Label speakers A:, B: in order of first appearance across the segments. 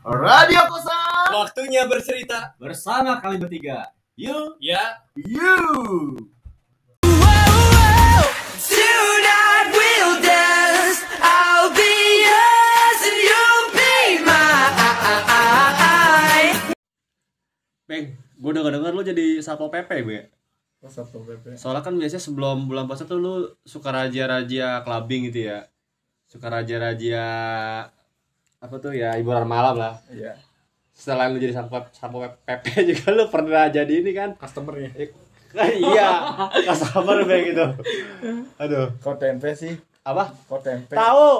A: Radio Kosan
B: Waktunya bercerita.
A: bersama kami bertiga. You,
B: Ya,
A: you.
C: Tonight we'll dance. I'll be yours and you'll be mine.
D: Beng, gue denger denger lu jadi satpol pp gue.
E: Satpol PP.
D: Soalnya kan biasanya sebelum bulan puasa tuh lu suka raja-raja clubbing gitu ya. Suka raja-raja apa tuh ya hiburan malam lah.
E: Iya.
D: Setelah lu jadi satpol satpol pp juga lu pernah jadi ini kan?
E: Customernya.
D: iya, customer kayak gitu. Aduh,
E: Kok tempe sih?
D: apa?
E: Kok tempe?
D: Tahu.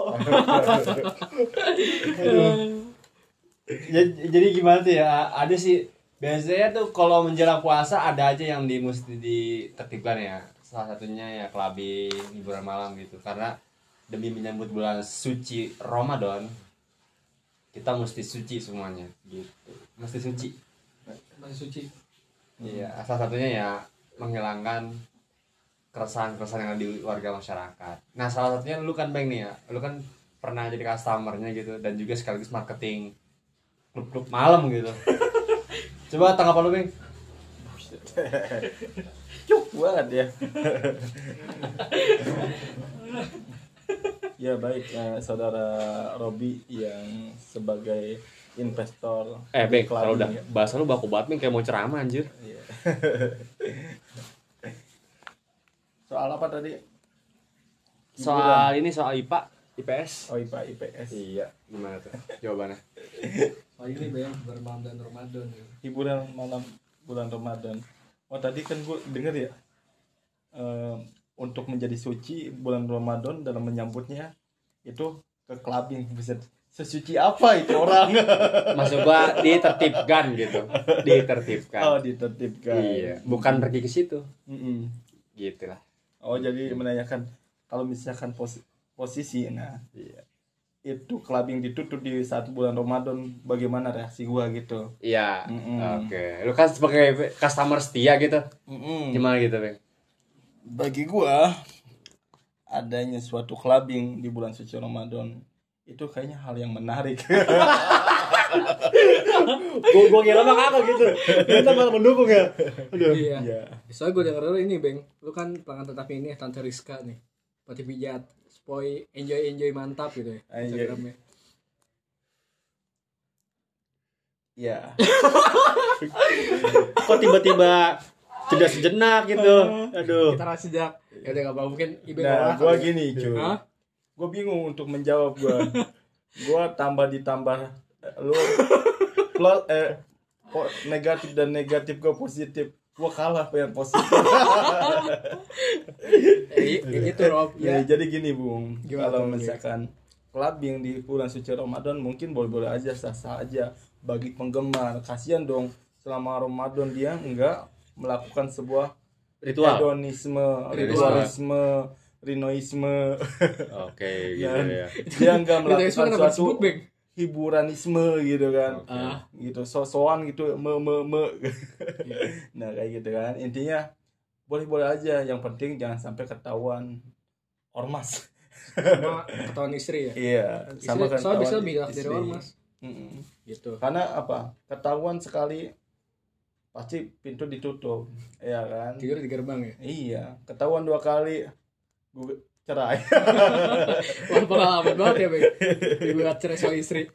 D: jadi, jadi gimana tuh ya? Ada sih biasanya tuh kalau menjelang puasa ada aja yang di mesti ditertibkan ya. Salah satunya ya clubbing, hiburan malam gitu. Karena demi menyambut bulan suci Ramadan, kita mesti suci semuanya gitu. Mesti suci.
B: masih suci.
D: Iya, salah satunya ya menghilangkan keresahan-keresahan yang ada di warga masyarakat. Nah, salah satunya lu kan Bang nih ya. Lu kan pernah jadi customernya gitu dan juga sekaligus marketing klub-klub malam gitu. Coba tanggapan lu, Bang.
E: Cuk banget ya. ya baik eh, saudara Robi yang sebagai investor
D: Eh, Bang, kalau udah
E: ya.
D: bahasa lu baku banget Bang, kayak mau ceramah anjir.
E: Iya. Soal apa tadi?
D: Soal ini soal IPA, IPS.
E: Oh IPA IPS.
D: Iya, gimana tuh jawabannya?
B: Oh ini bang bermalam dan Ramadan. ya.
E: Hiburan malam bulan Ramadan. Oh tadi kan gue denger ya. eh, untuk menjadi suci bulan Ramadan dalam menyambutnya itu ke clubbing bisa sesuci apa itu orang
D: Maksud gua ditertibkan gitu. Ditertibkan.
E: oh ditertibkan
D: Iya, bukan pergi ke situ.
E: Mm-mm.
D: Gitu lah.
E: oh jadi menanyakan kalau misalkan pos- posisi nah
D: Iya.
E: itu clubbing ditutup di saat bulan Ramadan bagaimana reaksi gua gitu
D: Iya.
E: Mm-mm.
D: Oke. Lu kan sebagai customer setia gitu.
E: Mm-mm.
D: Gimana gitu, Bang?
E: Bagi gua adanya suatu clubbing di bulan suci Ramadan itu kayaknya hal yang menarik
D: gua gua kira mah kagak gitu. Kita malah mendukung ya. Aduh.
B: Iya.
E: Iya.
B: Soalnya gue denger dulu ini bang, lu kan pelanggan tetap ini Tante Rizka nih, pati pijat, spoy enjoy enjoy mantap gitu ya. Instagramnya.
E: Iya.
D: Kok tiba-tiba jeda sejenak gitu. Aduh.
B: Kita kasih jak, ya udah gak apa mungkin ibu
E: Nah, gua gini, cuy.
B: Hah?
E: Gua bingung untuk menjawab gua. gua tambah ditambah eh, lu plus eh po- negatif dan negatif gua positif. Gua kalah yang positif.
B: Eh, itu Rob,
E: Ya,
B: ya.
E: jadi gini, Bung.
B: Gimana
E: Kalau
B: tuh,
E: misalkan clubbing di bulan suci Ramadan mungkin boleh-boleh aja sah-sah aja bagi penggemar. Kasihan dong selama Ramadan dia enggak melakukan sebuah
D: Ritual.
E: hedonisme,
D: Ritual.
E: ritualisme, rinoisme.
D: Oke, gitu
E: Dan
D: ya.
E: dia enggak melakukan suatu hiburanisme gitu kan.
B: Ah.
E: Gitu, so-soan gitu, me me me. nah, kayak gitu kan. Intinya boleh-boleh aja, yang penting jangan sampai ketahuan ormas.
B: Sama ketahuan istri ya.
E: Iya, sama
B: Istri, soalnya bisa galak dari ormas.
E: Mm-mm.
B: Gitu.
E: Karena apa? Ketahuan sekali pasti pintu ditutup, ya kan?
B: Tidur di gerbang ya.
E: Iya, ketahuan dua kali gue cerai.
B: Wah pengalaman banget ya bang. Ibu gak cerai sama istri.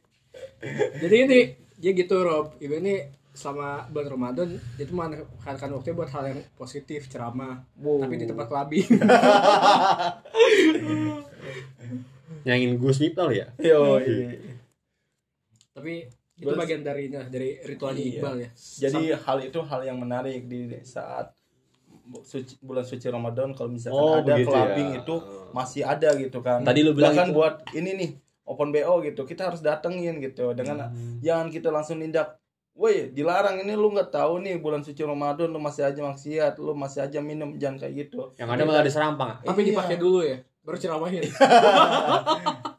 B: Jadi ini dia gitu Rob. Ibu ini selama bulan Ramadan itu memanfaatkan waktunya buat hal yang positif ceramah
E: Wow.
B: tapi di tempat clubbing
D: Nyanyiin Gus Miftah ya?
E: Yo, iya.
B: tapi itu
E: Bas-
B: bagian darinya dari ritualnya
E: Iya.
B: Iqbal ya
E: Jadi hal itu hal yang menarik di saat suci, bulan suci Ramadan kalau misalkan
D: Oh,
E: ada
D: begitu
E: clubbing
D: ya.
E: itu masih ada gitu kan.
D: Tadi lu bilang
E: Bahkan
D: itu-
E: buat ini nih open BO gitu kita harus datengin gitu dengan
D: Hmm.
E: jangan kita langsung nindak Woi, dilarang ini lu nggak tahu nih bulan suci Ramadan lu masih aja maksiat, lu masih aja minum jangan kayak gitu.
D: Yang ada malah diserampang.
B: tapi
E: Iya.
B: dipakai dulu ya baru ceramahin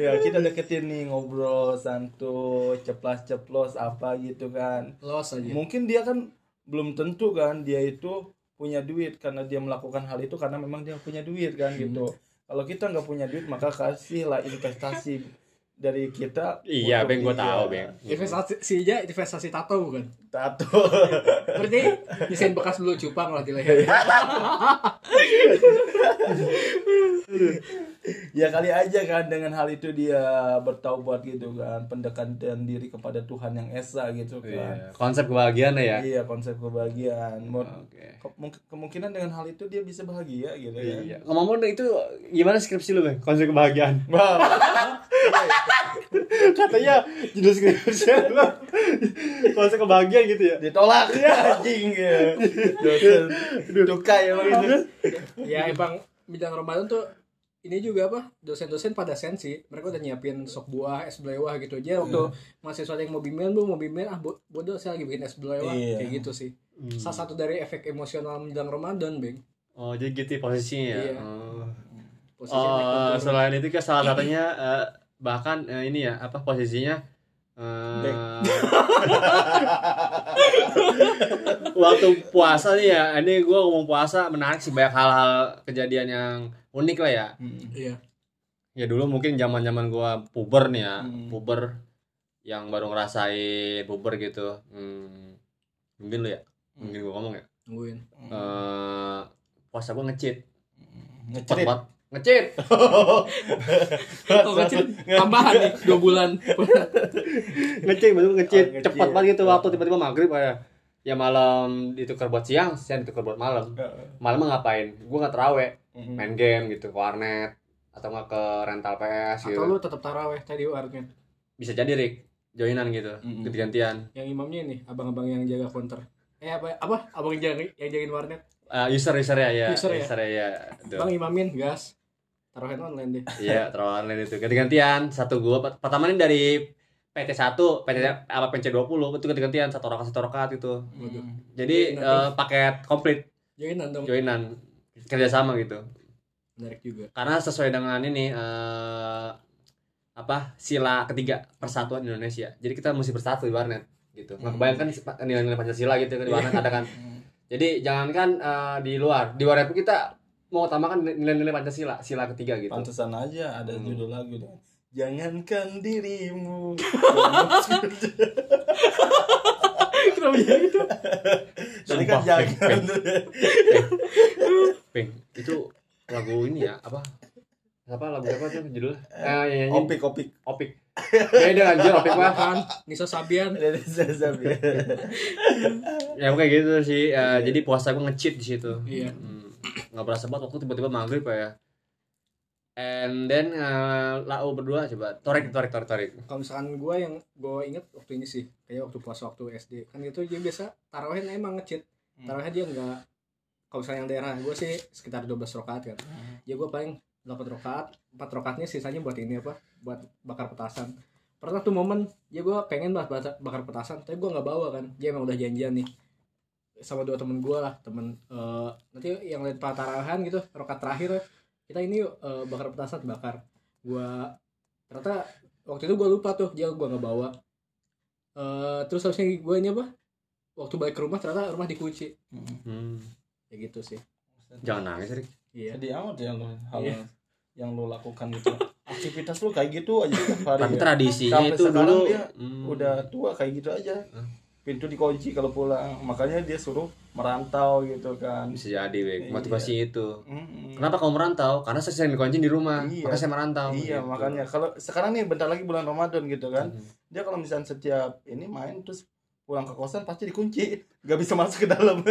E: Ya, kita deketin nih ngobrol santuy, ceplas-ceplos apa gitu kan.
B: los aja
E: Mungkin dia kan belum tentu kan dia itu punya duit karena dia melakukan hal itu karena memang dia punya duit kan gitu. Kalau kita nggak punya duit maka kasihlah investasi dari kita
D: Iya, Beng, gua
E: dia.
D: tahu, Beng.
B: investasi si Ija investasi tato bukan
E: tato
B: berarti desain bekas dulu cupang lah di leher
E: ya kali aja kan dengan hal itu dia bertaubat gitu kan pendekatan diri kepada Tuhan yang esa gitu kan
D: Iya. Konsep kebahagiaan ya.
E: iya konsep kebahagiaan Mau-
D: Oke.
E: ke- mung- kemungkinan dengan hal itu dia bisa bahagia gitu ya
D: Iya. Ngomong-ngomong itu gimana skripsi lu, Bang? Konsep kebahagiaan.
E: Wow.
D: Katanya judul skripsi lu konsep kebahagiaan gitu ya.
E: ditolak ya anjing ya dosen dukai emang itu
B: ya emang bidang Ramadan tuh ini juga apa dosen-dosen pada sensi mereka udah nyiapin sok buah es belewah gitu. Aja waktu mahasiswa ada yang mau bimbingan bu mau bimbingan ah bo- bodoh saya lagi bikin es belewah.
E: Iya.
B: kayak gitu sih. Salah satu dari efek emosional menjelang Ramadan beng.
D: Oh, jadi gitu ya posisinya ya.
B: Iya.
D: Oh.
B: posisinya naik
D: Oh, selain itu kan salah satunya eh, bahkan eh, ini ya apa posisinya eh, waktu puasa nih ya ini gue ngomong puasa menarik sih banyak hal-hal kejadian yang unik lah ya.
B: Iya.
D: Ya dulu mungkin zaman zaman gue puber nih ya
E: Hmm.
D: puber yang baru ngerasain puber gitu. Hmm, mungkin lu ya mungkin gue ngomong ya.
B: Nungguin.
D: Eh puasa gue ngecit. Cepat. Ngecit.
B: Oh kecil tambahan nih dua bulan.
D: Ngecit betul ngecit.
E: Oh, ngecit.
D: cepat banget gitu waktu tiba-tiba maghrib kayak ya malam ditukar buat siang siang ditukar buat malam. Malam ngapain? Gue nggak teraweh
E: Hmm.
D: main game gitu ke warnet atau nggak ke rental PS gitu
B: atau lu tetap taraweh tadi warnet
D: bisa jadi Rick joinan gitu
E: Mm-mm.
D: ganti-gantian.
B: Yang imamnya ini abang-abang yang jaga counter eh apa apa? Abang yang jaga yang jagain warnet?
D: Eh, user user ya ya.
B: User ya?
D: ya Tuh.
B: bang imamin gas taruhin online deh.
D: Iya terowongan lain itu. Ganti-gantian. Satu gua pert- pertama ini dari PT 1 PT apa PC 20 itu ganti-gantian. Satu rokat satu rokat itu
B: Waduh.
D: jadi eh, paket komplit.
B: Jagain dong.
D: Joinan. Kerjasama gitu.
B: Menarik juga.
D: Karena sesuai dengan ini eh, apa sila ketiga persatuan Indonesia. Jadi kita mesti bersatu di warnet gitu. Nggak kebayangkan nilai-nilai pancasila gitu kan di warnet ada kan? Jadi jangankan eh, di luar. Di warnet pun kita mau utamakan nilai-nilai pancasila sila ketiga gitu.
E: Pantesan aja ada
D: Hmm.
E: judul lagu deh jangankan dirimu.
B: Kenapa jadi itu
E: tadi kan jangan.
D: Peng itu lagu ini ya apa? Apa lagu apa tuh judulnya? Eh yang nyanyi
E: opik opik.
D: Opik. Beda anjir opik mah.
B: Kan Nisa Sabian.
D: Ya kayak gitu sih. Eh, jadi puasa gue ngecit di situ.
B: Iya.
D: Hmm, nggak berasa banget waktu tiba-tiba maghrib ya. And then eh, lau berdua coba torek torek torek torek
B: kalau misalkan gue yang gue inget waktu ini sih kayak waktu puasa waktu SD kan itu dia biasa tarawih emang ngecit. Tarawih dia nggak kalau misalnya yang daerah gue sih sekitar 12 rokaat kan. Ya gue paling 8 rokaat 4 rokaatnya sisanya buat ini apa buat bakar petasan. Pernah tuh momen ya gue pengen banget bakar, bakar petasan tapi gue nggak bawa kan. Dia emang udah janjian nih sama dua temen gue lah temen eh, nanti yang lain tarawehan gitu rokat terakhir. Kita ini yuk eh, bakar petasan bakar. Gue ternyata waktu itu gue lupa tuh dia gue nggak bawa. Eh terus harusnya gue ini apa? Waktu balik ke rumah ternyata rumah dikunci.
D: Hmm.
B: ya gitu sih.
D: Jangan nangis Rik.
B: Iya.
E: Jadi amat ya lo hal
B: Iya.
E: yang lo lakukan gitu aktivitas lo kayak gitu aja tiap hari
D: tapi
E: ya.
D: tradisinya
E: Sampai
D: itu dulu.
E: dia
D: hmm,
E: udah tua kayak gitu aja.
D: Hah?
E: Pintu dikunci kalau pulang. Makanya dia suruh merantau gitu kan.
D: Bisa jadi Bek.
E: Iya.
D: motivasi itu.
E: Mm-mm.
D: kenapa kamu merantau? Karena saya sering dikunci di rumah.
E: Iya.
D: makanya saya merantau
E: iya
D: Gitu.
E: makanya. Kalau sekarang nih bentar lagi bulan Ramadan gitu kan.
D: Hmm.
E: dia kalau misalnya setiap ini main terus pulang ke kosan pasti dikunci. Nggak bisa masuk ke dalam.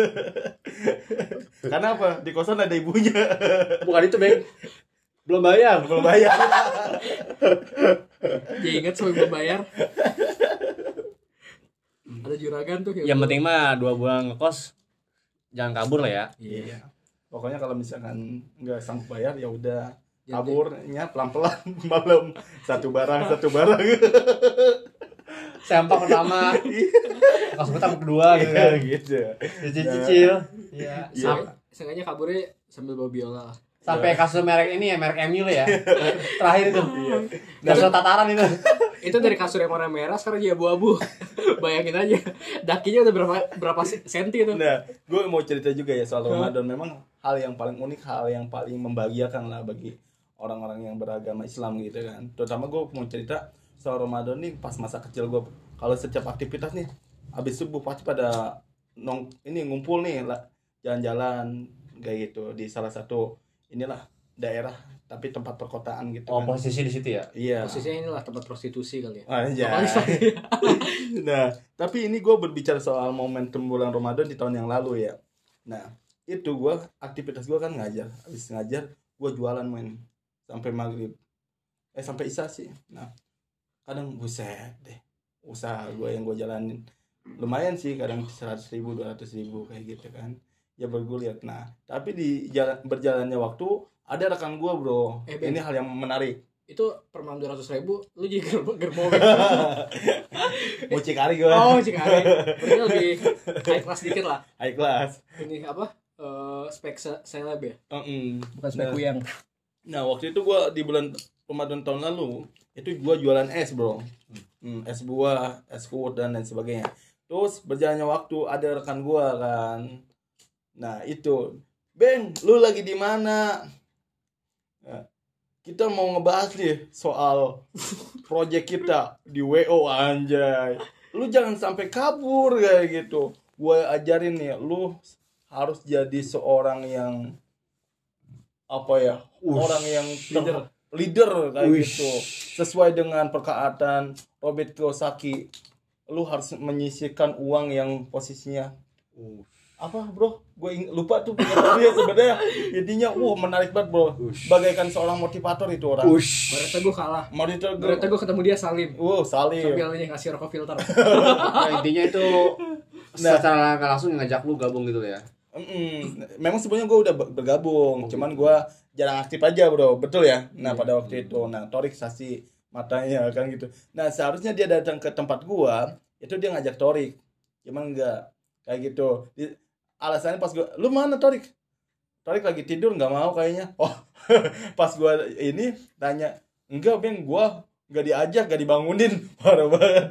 E: Karena apa? Di kosan ada ibunya.
D: Bukan itu Bek. Belum bayar.
E: Belum bayar.
B: Dia ingat sampai gue bayar ada juragan tuh
D: yang penting mah dua bulan ngekos jangan kabur lah ya.
B: Iya.
E: Pokoknya kalau misalkan nggak sanggup bayar ya udah. Kaburnya pelan pelan malam. Satu barang satu barang.
D: Sampah pertama. Kos pertama kedua gitu kan.
E: gitu.
D: Cicil iya.
B: Sam- Seenggaknya kaburnya sambil bawa biola.
D: Sampai kasus merek ini ya merek MU lah ya. Terakhir itu. Kasus tataran itu
B: itu dari kasur yang warna merah sekarang jadi abu-abu. Bayangin aja. Dakinya udah berapa berapa se- senti itu.
E: Nah, gue mau cerita juga ya soal Ramadan. Memang hal yang paling unik, hal yang paling membahagiakan lah bagi orang-orang yang beragama Islam gitu kan. Terutama gue mau cerita soal Ramadan nih pas masa kecil gue kalau setiap aktivitas nih habis subuh pasti pada nong ini ngumpul nih lah jalan-jalan kayak gitu. Di salah satu inilah daerah tapi tempat perkotaan gitu
D: Oh
E: kan.
D: posisi di situ ya.
E: Iya.
B: Posisinya inilah tempat prostitusi kali ya. Tadi.
E: nah, tapi ini gue berbicara soal momentum bulan Ramadan di tahun yang lalu ya. Nah, itu gue aktivitas gue kan ngajar. Habis ngajar, gue jualan main sampai maghrib. Eh sampai isya sih. Nah, kadang buset deh. Usaha gue yang gue jalanin lumayan sih kadang 100 ribu 200 ribu kayak gitu kan ya bergulir nah tapi di jalan berjalannya waktu ada rekan gue bro
B: Eh, Ben.
E: ini hal yang menarik
B: Itu per malam 200 ribu, lu jadi gerbo gerbo.
E: mucikari gue
B: oh, Cikari. Berarti lebih high class dikit lah.
E: high class
B: Ini apa? Eh spek se- seleb ya?
E: Mm-mm.
B: Bukan spek
E: Nah.
B: kuyang.
E: Nah waktu itu gua di bulan Ramadan tahun lalu itu gua jualan es bro, Hmm, es buah, es kut dan lain sebagainya. Terus berjalannya waktu ada rekan gua kan, nah itu, Ben, lu lagi di mana? Kita mau ngebahas nih soal project kita di WO anjay. Lu jangan sampai kabur kayak gitu. Gua ajarin nih, lu harus jadi seorang yang apa ya orang yang ter- leader. kayak gitu. Sesuai dengan perkataan Robert Kiyosaki lu harus menyisihkan uang yang posisinya apa bro gue lupa tuh dia sebenarnya intinya wah menarik banget bro bagaikan seorang motivator itu orang
B: Berarti gue kalah.
E: motivator
B: Berarti gue ketemu dia Salim.
E: wow salim
B: Sambil ngasih rokok filter.
D: Nah, intinya itu
E: Nah.
D: secara nggak langsung ngajak lu gabung gitu ya.
E: Mm-mm. Memang sebenarnya gue udah ber- bergabung, cuman gue jarang aktif aja bro, betul ya? Nah pada waktu itu, nah Torik saksi matanya kan gitu. Nah seharusnya dia datang ke tempat gua, itu dia ngajak Torik, cuman enggak kayak gitu. Alasannya pas gua, lu mana Torik? Torik lagi tidur nggak mau kayaknya. Oh pas gua ini tanya, enggak beng, gua nggak diajak, nggak dibangunin, parah banget.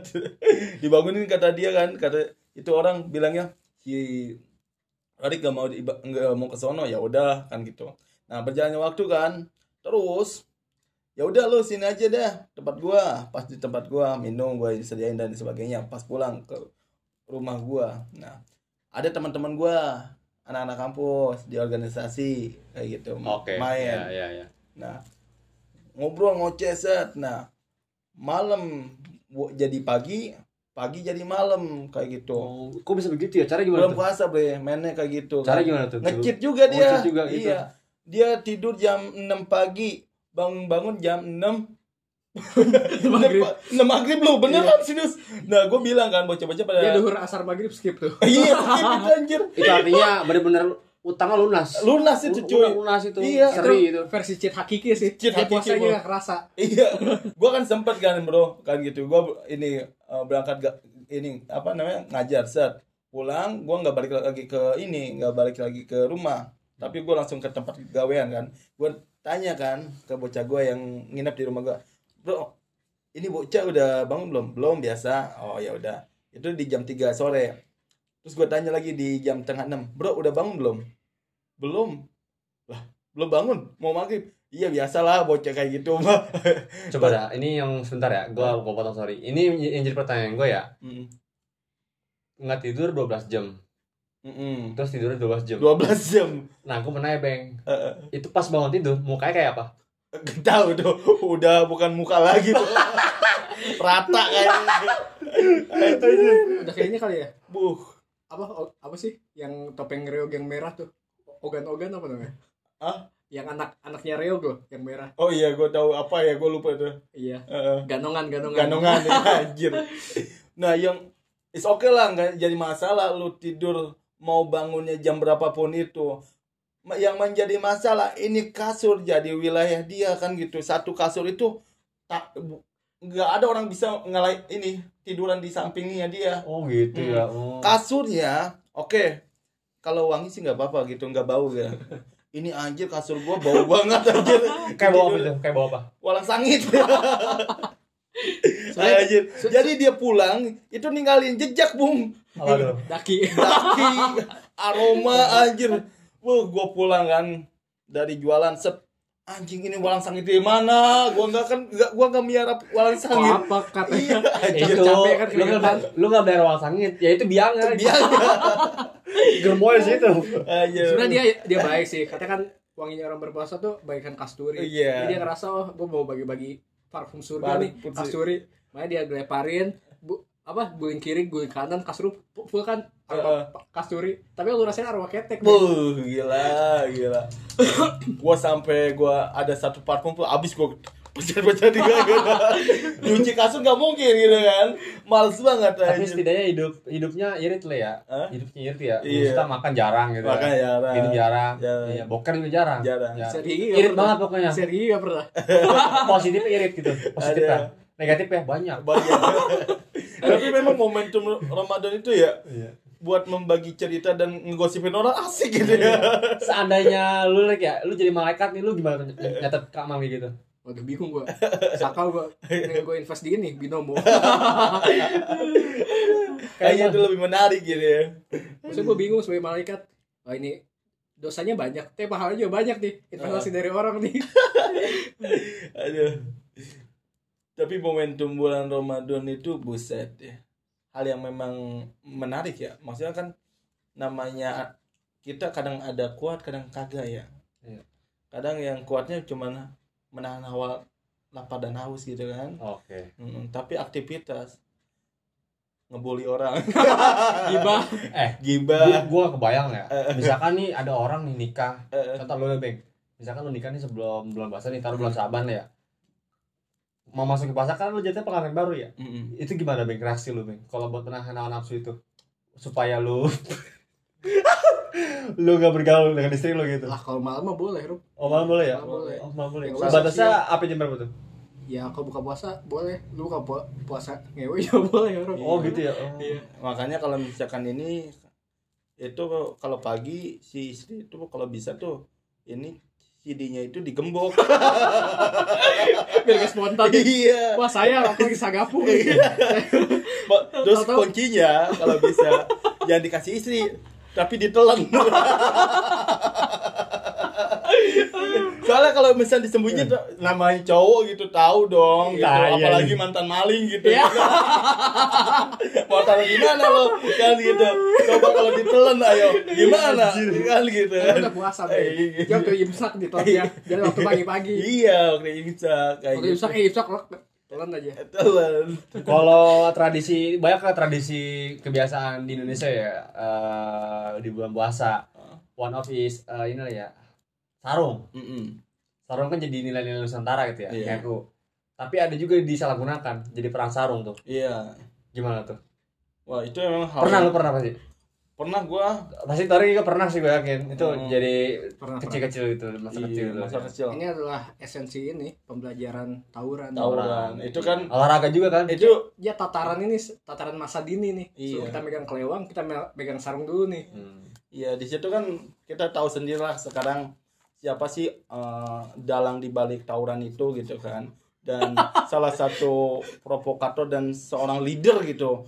E: dibangunin kata dia kan, kata itu orang bilangnya si Torik gak mau nggak mau ke sono ya udah kan gitu. Nah berjalannya waktu kan, terus ya udah lu sini aja deh tempat gua. Pas di tempat gua minum gua disediain dan sebagainya. Pas pulang ke rumah gua. Nah ada teman-teman gua anak-anak kampus di organisasi kayak gitu
D: Oke.
E: main.
D: Ya, ya, ya.
E: Nah ngobrol ngoceh set. Nah malam jadi pagi, pagi jadi malam kayak gitu.
D: Oh, kok bisa begitu ya? Cara gimana
E: Belum
D: tuh?
E: puasa bre, mainnya kayak gitu.
D: Cara gimana tuh?
E: Ngecit juga dia.
D: Juga gitu.
E: Iya. Dia tidur jam 6 pagi, bangun-bangun jam 6
B: Maghrib.
E: 6 maghrib lu, beneran serius. Nah, gue bilang kan bocah-bocah pada
B: Dia duhur asar maghrib skip tuh.
E: Iya, gitu anjir.
D: Itu artinya bener-bener utangnya lunas.
E: Lunas itu cuy.
D: Lunas itu.
E: Iya.
D: Seri itu.
B: Versi cheat hakiki sih.
E: Cheat hakiki,
B: puasanya gak kerasa.
E: Iya, gua kan sempet kan bro, kan gitu. Gua ini eh, berangkat ga, ini apa namanya ngajar set, pulang gua nggak balik lagi ke ini, nggak balik lagi ke rumah, tapi gua langsung ke tempat gawean kan. Gua tanya kan ke bocah gua yang nginep di rumah gua, bro, ini bocah udah bangun belum? Belum biasa. Oh ya udah, itu di jam 3 sore. Terus gua tanya lagi di jam tengah 6, bro udah bangun belum? Belum. Lah, belum bangun, mau maghrib. Iya biasalah bocah kayak gitu mah.
D: Coba dah, ini yang sebentar ya. Gua gua potong sorry. Ini yang jadi pertanyaan gue ya.
E: Mm,
D: Nggak tidur 12 jam.
E: mm-mm.
D: Terus tidurnya 12 jam.
E: 12 jam.
D: Nah, aku mau nanya, Beng.
E: Eh,
D: Itu pas bangun tidur, mukanya kayak apa?
E: Gak tahu tuh, udah bukan muka lagi tuh. Rata kayaknya.
B: Udah kayaknya kali ya.
E: Buh.
B: Apa o- apa sih yang topeng reog yang merah tuh? Ogan-ogan apa namanya?
E: Ah?
B: Yang anak anaknya reog loh, yang merah.
E: Oh iya, gue tahu apa ya, gue lupa tuh.
B: Iya.
E: Eh,
B: Ganongan, ganongan.
E: Ganongan ya, anjir. Nah, yang is oke lah, nggak jadi masalah lu tidur mau bangunnya jam berapapun itu. Yang menjadi masalah ini kasur jadi wilayah dia kan gitu. Satu kasur itu tak nggak ada orang bisa ngelai ini tiduran di sampingnya dia.
D: Oh, gitu
E: Hmm.
D: ya. Oh.
E: kasurnya oke kalau wangi sih nggak apa-apa gitu nggak bau ya ini anjir kasur gua bau banget anjir
D: Kayak bawa apa? Kayak bawa apa?
E: walang sangit
B: Soalnya-
E: anjir jadi dia pulang itu ninggalin jejak bung.
B: Daki.
E: daki aroma anjir Wah, gua pulang kan dari jualan set anjing ini walang sangit di mana? Gua nggak kan nggak gua nggak miara walang sangit.
B: Apa katanya?
E: Iya,
D: itu
B: Capek-capek kan
D: lu nggak lu nggak bayar uang sangit. Ya itu biangnya
E: biar
D: gemoy sih itu
B: Sebenarnya dia dia baik sih. Katanya kan wanginya orang berpuasa tuh bagaikan kasturi.
E: Iya.
B: Jadi dia ngerasa oh gue mau bagi-bagi parfum surga
E: Parfum
B: nih kasturi. Makanya dia leparin bu, apa guling kiri guling kanan kasur full kan aroma pa- kasturi. Tapi lu rasain aroma ketek. nih.
E: Buh, gila, gila. gua sampai gua ada satu parfum tuh abis gua pecat-pecat juga gitu. Nyuci kasur nggak mungkin gitu kan. Males banget
D: tapi
E: anjing.
D: setidaknya hidup hidupnya irit lah ya
E: Hah?
D: hidupnya irit ya
E: Iya.
D: kita makan jarang gitu
E: Makan
D: ya.
E: jarang.
D: minum jarang
E: Jarang.
D: iya boker juga jarang
E: Jarang.
D: Ya.
B: Sergi nggak
D: irit
B: pernah.
D: banget pokoknya
B: Sergi gak pernah.
D: positifnya irit gitu positifnya
E: Ada.
D: negatifnya banyak
E: Banyak. Tapi memang momentum Ramadan itu ya
D: Iya.
E: buat membagi cerita dan ngegosipin orang asik gitu ya.
D: seandainya lu like ya lu jadi malaikat nih lu gimana nyatet ke amal kayak gitu
B: Waduh bingung gua. Sakau gua. Nih gua invest di ini binomo.
E: Kayaknya itu lebih menarik gitu ya.
B: Maksudnya gua bingung sebagai malaikat. Oh ini dosanya banyak, tapi pahalanya juga banyak nih. Investasi dari orang nih.
E: Aduh. Tapi momentum bulan Ramadan itu buset ya. Hal yang memang menarik ya. Maksudnya kan namanya kita kadang ada kuat, kadang kagak ya.
D: Iya.
E: Kadang yang kuatnya cuman menahan hawa lapar dan haus gitu kan.
D: oke
E: Mm, tapi aktivitas ngebully orang,
B: Gibah.
D: eh
E: gibah.
D: gua, gua kebayang ya misalkan nih ada orang nih nikah
E: Eh,
D: contoh lu beng misalkan lu nikah nih sebelum bulan puasa nih taruh bulan saban ya mau masuk ke puasa kan lu jadinya pengantin baru ya
E: mm-mm.
D: itu gimana beng reaksi lu beng kalau buat menahan hawa nafsu itu supaya lu lu gak bergaul dengan istri lu gitu
B: Lah kalau malam mah boleh, Rup.
D: oh malam boleh ya
B: Malam boleh.
D: oh malam boleh
B: Ya,
D: batasnya apa jam berapa tuh
B: Ya kalau buka puasa boleh. Lu buka pu- puasa ngewe juga boleh, Rup.
D: oh gitu ya oh.
B: Iya.
E: Makanya kalau misalkan ini itu kalau pagi si istri itu kalau bisa tuh ini CD-nya itu digembok.
B: Biar gak spontan.
E: iya.
B: Wah saya aku lagi sagapu.
E: Ba- Terus
B: Tahu-tahu-
E: kuncinya kalau bisa jangan dikasih istri tapi ditelan. Soalnya kalau misalnya disembunyi tuh, namanya cowok gitu tahu dong gitu.
D: Nah, iya,
E: apalagi
D: iya.
E: mantan maling gitu.
B: Iya.
E: Mau taruh gimana lo kan gitu. Coba kalau ditelan ayo gimana kan gitu.
B: Kan udah puasa.
E: Iya.
B: Dia waktu imsak di ya. Jadi waktu pagi-pagi.
E: Iya, oke bisa kayak
B: Waktu
E: gitu.
B: imsak, eh imsak, telan aja.
E: Telan.
D: Kalau tradisi banyak lah tradisi kebiasaan di Indonesia ya eh, di bulan puasa. One of is eh, ini lah ya sarung.
E: Mm-mm.
D: Sarung kan jadi nilai-nilai Nusantara gitu ya.
E: Iya.
D: kayak aku. Tapi ada juga disalahgunakan jadi perang sarung tuh.
E: Iya.
D: Gimana tuh?
E: Wah, itu memang hal
D: Pernah lu pernah pasti?
E: Pernah gua
D: Pasti Tori juga pernah sih gue yakin. Itu
E: Hmm.
D: jadi kecil-kecil itu masa kecil
E: iya,
D: itu.
E: masa kecil.
B: Ini adalah esensi ini pembelajaran tawuran.
E: Tawuran. Itu kan
D: Olahraga juga kan?
E: itu
B: Ya tataran ini tataran masa dini nih. So,
E: Iya.
B: kita megang kelewang, kita me- megang sarung dulu nih.
D: Hmm.
E: ya di situ kan kita tahu sendiri lah sekarang siapa sih eh, dalang di balik tawuran itu gitu kan. Dan salah satu provokator dan seorang leader gitu.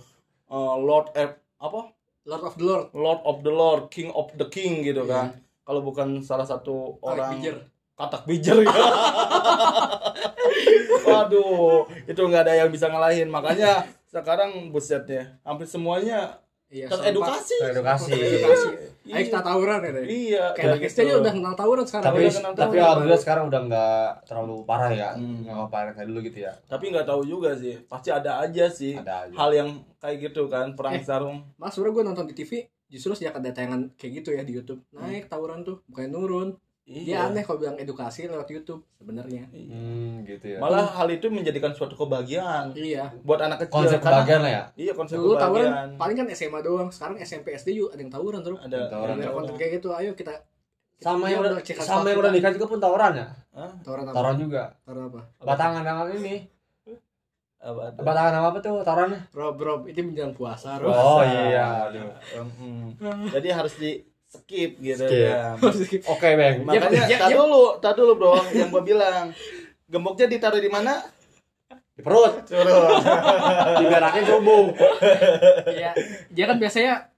E: eh, Lord F, apa?
B: Lord of the Lord.
E: Lord of the Lord, King of the King gitu
B: Iya.
E: kan. Kalau bukan salah satu orang katak bijer ya. Waduh, itu nggak ada yang bisa ngalahin. Makanya sekarang buset ya, hampir semuanya
B: Iya,
E: teredukasi.
D: Teredukasi.
B: Edukasi.
E: Iya.
B: Ayo kita tawuran ya. deh.
E: Iya,
B: Kayak
E: gitu.
B: aja udah kenal tawuran sekarang.
D: Tapi
E: Udah kenal
D: tapi
E: tawuran.
D: alhamdulillah sekarang udah nggak terlalu parah ya.
E: Hmm.
D: Nggak parah kayak dulu gitu ya.
E: Tapi nggak tahu juga sih. Pasti ada aja sih
D: Ada aja.
E: hal yang kayak gitu kan, perang
B: Eh.
E: sarung.
B: Mas, sebenernya gue nonton di TV, justru sejak ada tayangan kayak gitu ya di YouTube. Naik tawuran tuh, bukan nurun. Dia
E: Iya.
B: aneh kalau bilang edukasi lewat YouTube sebenarnya.
D: Hmm, gitu ya.
E: Malah hal itu menjadikan suatu kebahagiaan
B: Iya.
E: buat anak kecil.
D: Konsep
E: Karena-
D: kebahagiaan lah ya.
E: Iya, konsep
B: Dulu tawuran
E: kebahagiaan.
B: paling kan SMA doang. Sekarang SMP SD juga ada yang tawuran terus.
E: Ada
D: Tawuran.
B: Ada konten kayak gitu. Ayo kita
D: Sama yang udah sama yang udah nikah juga pun tawuran ya.
E: Hah?
B: tawuran apa?
D: Tawuran juga.
B: Tawuran apa?
D: Batangan dengan ini.
E: Apa tuh?
D: Batangan apa tuh tawurannya?
B: Rob, Rob, itu menjelang puasa, Rob.
D: Oh iya. Aduh.
E: Hmm. Jadi harus di skip gitu
D: Skip.
E: ya.
D: Oke, Bang.
E: Makanya
B: ya, ya.
E: dulu, tar dulu bro, yang gua bilang. Gemboknya ditaruh di mana?
D: Di perut.
E: Suruh.
D: Diberakin subuh.
B: Iya. Dia kan biasanya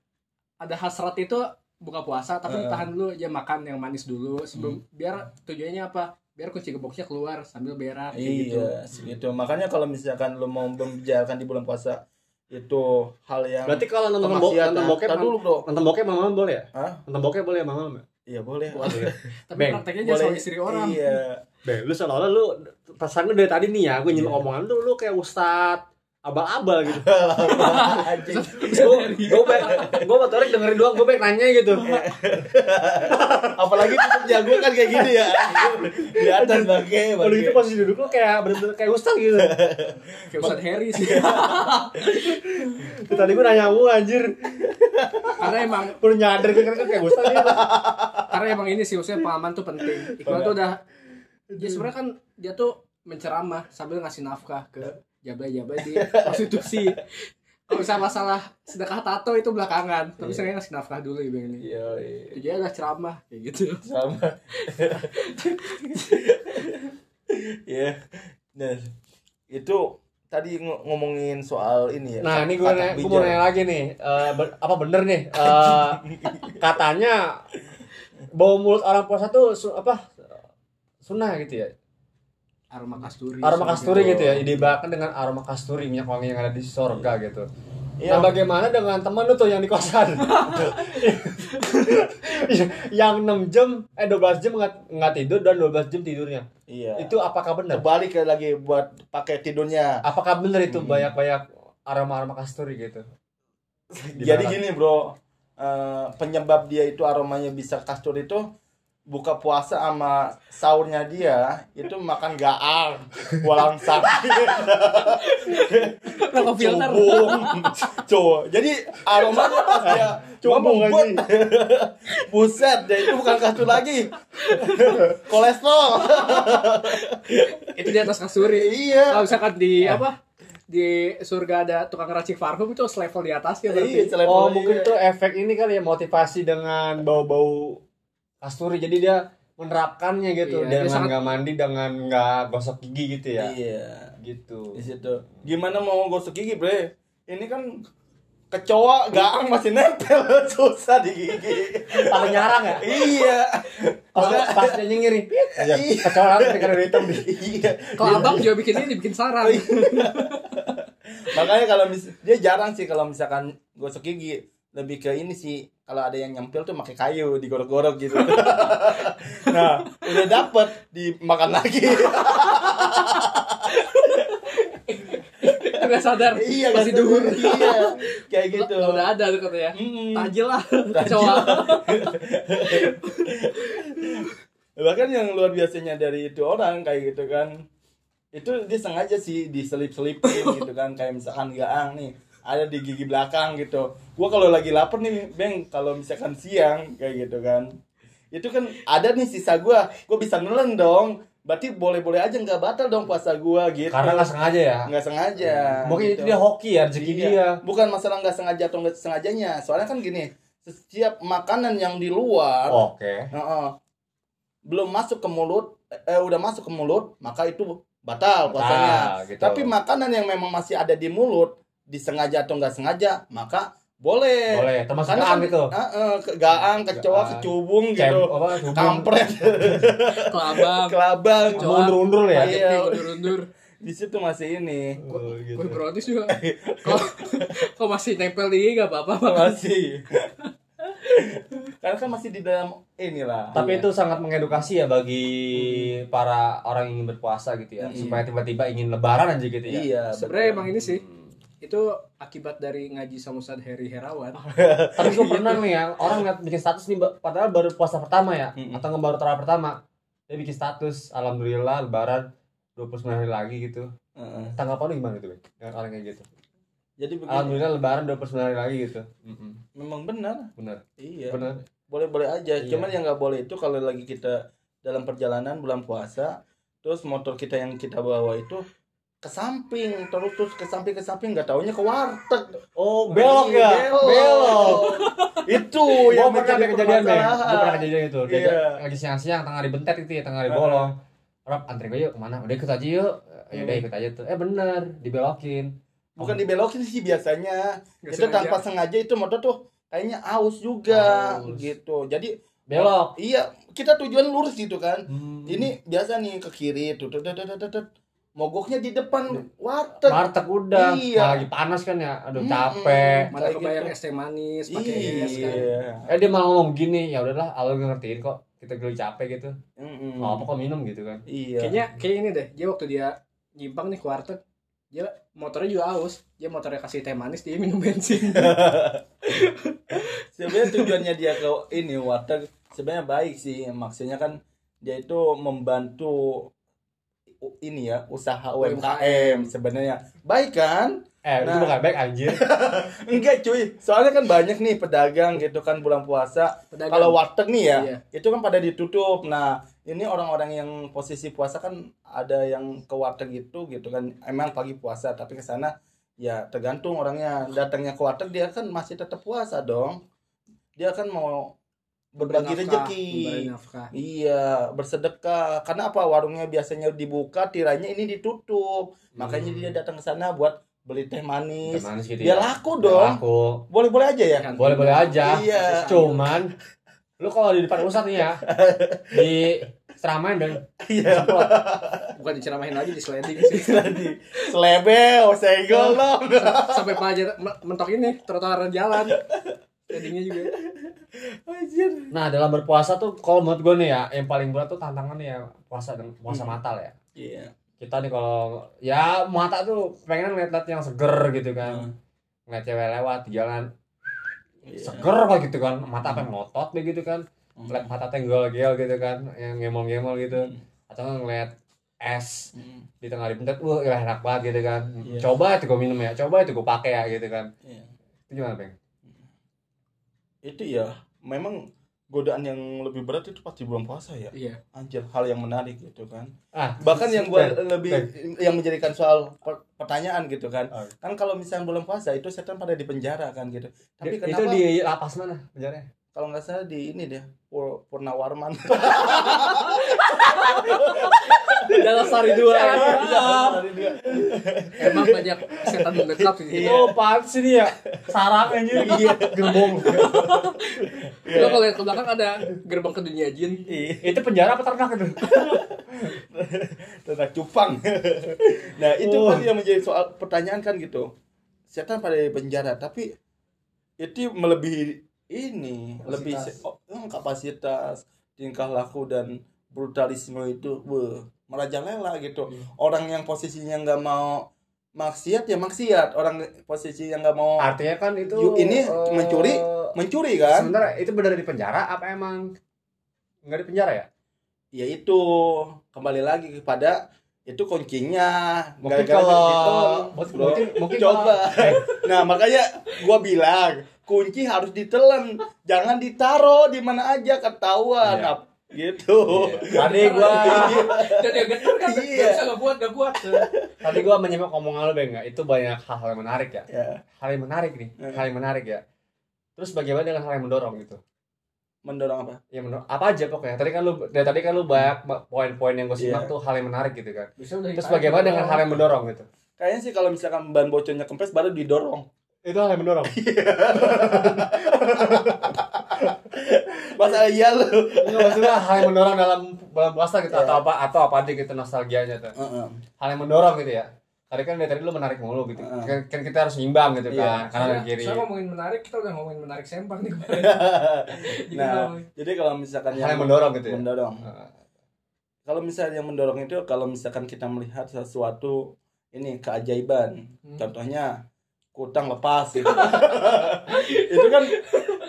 B: ada hasrat itu buka puasa tapi
E: Heeh.
B: tahan dulu dia makan yang manis dulu sebelum biar tujuannya apa biar kunci gemboknya keluar sambil berak kayak gitu.
E: Iya, segitu. Makanya kalau misalkan lo mau membicarakan di bulan puasa itu hal yang
D: Berarti kalau nonton bo- nonton bokep
E: Tar dulu, Bro.
D: Nonton bokep malam boleh ya?
E: Hah?
D: Nonton bokep boleh ya malam ya?
E: Iya, boleh.
B: tapi
D: Bang,
B: prakteknya jangan sama istri orang
E: Iya.
D: Beh, lu seolah-olah lu perasaan lu dari tadi nih ya, gue nyimak omongan lu, lu kayak ustad abal-abal gitu.
E: Anjing.
D: gue baik, gue motorik dengerin doang, gue baik nanya gitu.
E: Apalagi tutup jago kan kayak gini ya. Di atas bangke,
D: Kalau gitu posisi duduk lu kayak bener-bener kayak ustad gitu.
B: kayak Ustadz Harry sih
D: Tadi gue nanya lu anjir,
B: karena emang
D: lu nyadar gue kan kayak ustad gitu.
B: karena emang ini sih maksudnya pengalaman tuh penting Iqbal tuh udah ya sebenarnya kan dia tuh menceramah sambil ngasih nafkah ke jabai-jabai di prostitusi. Kalau misalnya masalah sedekah tato itu belakangan. Tapi saya ngasih nafkah dulu ibu ini
E: Iya, iya.
B: dia udah ceramah kayak gitu.
E: Sama ya nah itu tadi ng- ngomongin soal ini ya.
D: Nah, ini gue nanya, mau nanya lagi nih, Eh, ber- apa bener nih? Eh, katanya bau mulut orang puasa tuh su- apa sunnah gitu ya?
B: Aroma kasturi
D: Aroma kasturi
B: Gitu.
D: gitu ya, dibawakan dengan aroma kasturi minyak wangi yang ada di sorga gitu.
E: Iya.
D: Nah, bagaimana dengan temen lu tuh yang di kosan? yang 6 jam, eh 12 jam nggak nggak tidur dan 12 jam tidurnya.
E: iya
D: Itu apakah benar?
E: kembali ke lagi buat pakai tidurnya
D: Apakah benar itu
E: Hmm.
D: banyak-banyak aroma-aroma kasturi gitu?
E: jadi gini bro eh, penyebab dia itu aromanya bisa kastur itu buka puasa sama sahurnya dia itu makan gaang walang sakit. Cubung. Cowok. Jadi aromanya pas dia
D: Cubung
E: ngebut. Buset, dia itu bukan kasur lagi. Kolesterol.
B: itu di atas kasturi
E: Iya.
B: kalau misalkan di apa di surga ada tukang racik parfum itu selevel di atasnya berarti
E: Iya,
D: Oh
E: iya.
D: mungkin itu efek ini kali ya motivasi dengan bau-bau kasturi jadi dia menerapkannya gitu
B: Iya, dia
D: dengan
B: sangat-
D: nggak mandi dengan nggak gosok gigi gitu ya
E: Iya.
D: gitu
E: Di situ. Gimana mau gosok gigi, Bre? Ini kan kecoa gaang masih nempel susah di gigi.
D: paling nyarang ya
E: iya.
D: pas pas dia nyengiri
E: Iya.
D: kecoa ketika ada hitam di
E: Iya.
B: kalau abang juga bikin ini bikin sarang
E: Makanya kalau mis dia jarang sih kalau misalkan gosok gigi lebih ke ini sih kalau ada yang nyempil tuh pakai kayu digorok-gorok gitu. nah, udah dapet dimakan lagi.
B: nggak sadar
E: iya,
B: masih
E: nggak
B: duhur.
E: Iya, kayak gitu.
B: udah ada tuh katanya
E: Mm-mm.
B: tajil lah kecoa
E: Bahkan yang luar biasanya dari itu orang kayak gitu kan. Itu dia sengaja sih diselip-selipin gitu kan kayak misalkan gaang nih ada di gigi belakang gitu. Gua kalau lagi lapar nih, Beng, kalau misalkan siang kayak gitu kan. Itu kan ada nih sisa gua, gua bisa nelen dong. Berarti boleh-boleh aja nggak batal dong puasa gua gitu.
D: karena nggak sengaja ya
E: nggak sengaja.
D: mungkin
E: gitu.
D: itu dia hoki ya rezeki
E: Iya.
D: dia
E: Bukan masalah nggak sengaja atau nggak sengajanya. Soalnya kan gini, setiap makanan yang di luar
D: oke
E: Heeh. belum masuk ke mulut eh udah masuk ke mulut maka itu batal puasanya
D: Ah, gitu.
E: tapi makanan yang memang masih ada di mulut disengaja atau nggak sengaja maka boleh.
D: Boleh termasuk
E: karena
D: gaang
E: kan
D: gitu.
E: Heeh, ke gaang kecoa
D: Gaang.
E: kecubung
D: Cem-
E: gitu.
D: apa hubung-
E: kampret.
B: Kelabang.
E: Kelabang
B: Kecoa.
D: undur-undur ya.
E: Iya.
B: undur-undur
E: di situ masih ini.
D: Oh, gitu.
B: Juga? Kalau kalau masih nempel di gak apa-apa Bang.
E: masih. Karena kan masih di dalam inilah.
D: Tapi itu sangat mengedukasi ya bagi para orang yang ingin berpuasa gitu ya,
E: Hmm.
D: supaya tiba-tiba ingin lebaran aja gitu ya.
E: iya
B: Sebenarnya emang ini sih Itu akibat dari ngaji sama Ustadz Heri Herawan
D: Tapi gue pernah nih ya, orang lihat bikin status nih, padahal baru puasa pertama ya,
E: Mm-mm.
D: atau nggak baru terawih pertama, dia bikin status, alhamdulillah lebaran 29 hari lagi gitu.
E: Heeh.
D: Tanggapan lu gimana tuh, Bang? Dengan orang kayak gitu.
E: jadi begini
D: Alhamdulillah lebaran 29 hari lagi gitu. Mm-mm.
E: memang benar
D: Bener.
E: iya
D: Bener.
E: boleh-boleh aja
D: Iya.
E: cuman yang nggak boleh itu kalau lagi kita dalam perjalanan bulan puasa terus motor kita yang kita bawa itu ke samping terus terus ke samping ke samping nggak taunya ke warteg
D: Oh, belok ya?
E: Belok.
D: Belok.
E: itu yang
D: pernah kejadian deh. Gue pernah kejadian itu. Dia
E: Iya.
D: lagi siang-siang tengah dibentet itu ya, tengah dibolong. Rob antri gue yuk ke mana? Udah ikut aja yuk. Ya udah
E: Hmm.
D: ikut aja tuh. Eh bener, dibelokin.
E: bukan dibelokin sih biasanya itu
B: sengaja.
E: tanpa sengaja itu motor tuh kayaknya aus juga
D: Aus.
E: gitu jadi
D: Belok.
E: Iya, kita tujuan lurus gitu kan.
D: Hmm.
E: Ini biasa nih ke kiri tuh, tuh, tuh, tuh, tuh. Mogoknya di depan warteg.
D: Warteg udah.
E: Iya.
D: Nah, lagi panas kan ya. Aduh
E: Mm-mm.
D: capek.
B: Mana
E: Kayak
B: kebayang
E: gitu.
B: es teh manis pakai es kan.
E: Iya.
D: Eh dia malah ngomong gini, ya udahlah, Allah ngertiin kok. Kita lagi capek gitu.
E: Mm-mm.
D: Nggak apa kok minum gitu kan.
E: Iya.
B: Kayaknya kayak ini deh. Dia waktu dia nyimpang nih ke warteg, dia motornya juga aus. Dia motornya kasih teh manis, dia minum bensin.
E: sebenarnya tujuannya dia ke ini warteg sebenarnya baik sih maksudnya kan dia itu membantu ini ya usaha UMKM sebenarnya. Baik kan?
D: Eh, itu
E: Nah.
D: bukan baik anjir.
E: enggak cuy. Soalnya kan banyak nih pedagang gitu kan bulan puasa. Kalau warteg nih ya
B: Iya.
E: itu kan pada ditutup. Nah ini orang-orang yang posisi puasa kan ada yang ke warteg itu gitu kan. Emang pagi puasa tapi ke sana ya tergantung orangnya. Datangnya ke warteg dia kan masih tetap puasa dong. Dia kan mau berbagi rezeki iya bersedekah. Karena apa? Warungnya biasanya dibuka tirainya ini ditutup. Makanya dia datang ke sana buat beli teh manis.
D: Teh manis gitu
E: biar
D: ya.
E: laku dong.
D: Laku.
E: boleh-boleh aja ya?
D: Boleh-boleh aja.
E: Iya.
D: Cuman lu kalau di depan pusat nih ya di seramain dan
E: iya.
B: Bukan diceramahin lagi di sliding sih.
E: tadi selebel senggol dong.
B: Sampai pelajar me- mentok ini trotoar jalan. Slidingnya juga.
D: Nah dalam berpuasa tuh kalau menurut gue nih ya yang paling berat tuh tantangannya ya puasa dan puasa matal ya.
E: iya
D: Kita nih kalau ya mata tuh pengen ngeliat-liat yang seger gitu kan. Ngeliat cewek lewat di jalan
E: Iya.
D: seger kok gitu kan. Mata apa melotot begitu kan. Ngeliat mata tenggol-gel gitu kan yang ngemol-ngemol gitu. Atau nggak ngeliat es
E: Hmm.
D: di tengah dipentet wah enak banget gitu kan.
E: Iya.
D: Coba itu gue minum ya. Coba itu gue pakai ya gitu kan.
E: Iya.
D: Itu gimana, Bang?
E: Itu ya memang godaan yang lebih berat itu pasti bulan puasa ya
B: Iya.
E: anjir hal yang menarik gitu kan
D: Ah,
E: bahkan yang gua
D: Ben,
E: lebih
D: Ben.
E: yang menjadikan soal per- pertanyaan gitu kan
D: Oh.
E: kan kalau misalnya bulan puasa itu setan pada di penjara kan gitu tapi
D: itu
E: kenapa
D: di lapas mana penjaranya?
E: Kalau nggak salah di ini deh Pur Purnawarman
B: Dalam sari dua. Emang banyak setan mendekat sih.
D: Itu apaan sih dia? Sarang anjir. Iya, gerbong.
B: Lo kalau lihat ke belakang ada gerbang ke dunia jin.
E: Iya.
D: itu penjara apa ternak itu?
E: tentang cupang. nah itu
D: Oh.
E: kan yang menjadi soal pertanyaan kan gitu. Setan pada penjara, tapi itu melebihi ini,
B: Kapasitas.
E: lebih oh, eh, kapasitas, tingkah laku dan brutalisme itu, wah, merajalela gitu. Orang yang posisinya nggak mau maksiat ya maksiat, orang posisi yang nggak mau
D: Artinya kan itu
E: Yuk, ini
D: eh,
E: mencuri, mencuri kan?
D: Sebenarnya itu benar di penjara apa emang nggak di penjara ya?
E: ya itu kembali lagi kepada itu kuncinya
D: Mungkin kalau mungkin mungkin,
E: coba nah makanya gua bilang kunci harus ditelan jangan ditaro di mana aja ketahuan
D: Iya.
E: Ap- gitu
D: Tadi gua
B: Dan dia getar kan.
E: Iya.
B: Gak bisa gak kuat, gak kuat.
D: tadi gua menyimak omongan lu Bang ya. Itu banyak hal-hal yang menarik ya.
E: ya
D: Hal yang menarik nih,
E: Eh.
D: hal yang menarik ya. Terus bagaimana dengan hal yang mendorong gitu?
E: mendorong apa
D: Ya mendorong apa aja pokoknya. Tadi kan lu dari tadi kan lu banyak ba- poin-poin yang gue simak
E: Iya.
D: tuh hal yang menarik gitu kan. Terus bagaimana dengan hal yang mendorong gitu?
E: kayaknya sih kalau misalkan ban bocornya kempes baru didorong
D: Itu hal yang mendorong.
E: masa iya lu
D: maksudnya hal yang mendorong dalam bulan puasa gitu
E: Iya.
D: atau apa atau apa aja gitu nostalgianya tuh.
E: Heeh.
D: Hal yang mendorong gitu ya. Tadi kan dari tadi lu menarik mulu gitu.
E: Heeh.
D: Kan, kan kita harus seimbang gitu
E: Iya.
D: kan. Kanan dan
B: Saya-
D: kiri.
B: Saya ngomongin menarik, kita udah ngomongin menarik sempang nih kemarin. Jadi
E: nah
B: ngomongin-
E: jadi kalau misalkan
D: Hal yang mendorong gitu ya.
E: mendorong
D: Heeh.
E: kalau misalnya yang mendorong itu kalau misalkan kita melihat sesuatu ini keajaiban
B: Hmm.
E: contohnya kutang lepas gitu. itu kan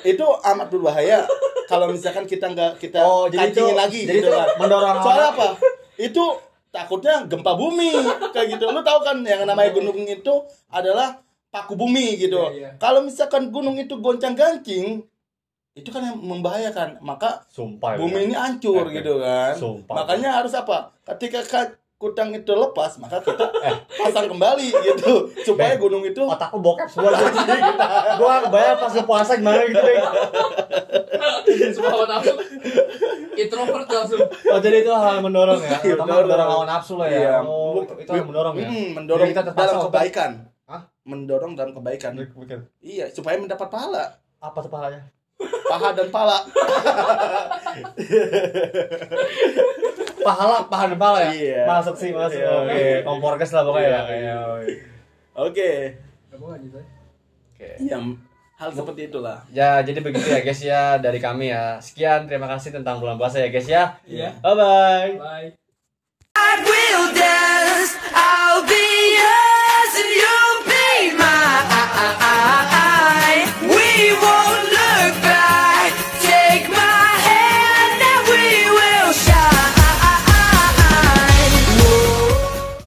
E: itu amat berbahaya kalau misalkan kita nggak kita
D: Oh, jadi itu
E: lagi
D: jadi
E: gitu
D: itu
E: kan
D: mendorong
E: soalnya apa itu takutnya gempa bumi kayak gitu lu tahu kan yang namanya gunung itu adalah paku bumi gitu
B: Iya, iya.
E: kalau misalkan gunung itu goncang gancing itu kan yang membahayakan maka
D: Sumpah.
E: bumi ini hancur
D: Efek.
E: gitu kan
D: Sumpah.
E: makanya harus apa ketika kutang itu lepas maka kita pasang kembali gitu supaya
D: Ben.
E: gunung itu
D: otakku bokep semua jadi gua bayar pas puasa gimana gitu deh.
B: Semua hawa nafsu. Introvert langsung.
D: Oh jadi itu hal yang mendorong ya.
E: Iya,
D: Pertama
E: mendorong.
D: mendorong hawa nafsu lah ya.
E: Iya.
D: Oh, itu, itu hal yang mendorong ya.
E: Hmm, mendorong
D: Jadi kita
E: dalam kebaikan
D: Hah?
E: mendorong dalam kebaikan
D: Bukan.
E: iya supaya mendapat pahala
D: Apa tuh pahalanya?
E: paha dan pala
D: pahala paha dan pala ya
E: Iya.
D: masuk sih masuk
E: Iya.
D: oke kompor kes lah pokoknya
E: Iya,
D: ya
E: iya.
D: oke
E: oke
B: Kamu lanjut aja.
D: oke
E: ya hal seperti itulah
D: ya jadi begitu ya guys ya dari kami ya sekian terima kasih tentang bulan puasa ya guys ya
B: Iya.
D: bye bye
B: Bye.
C: I will dance. I'll be yours.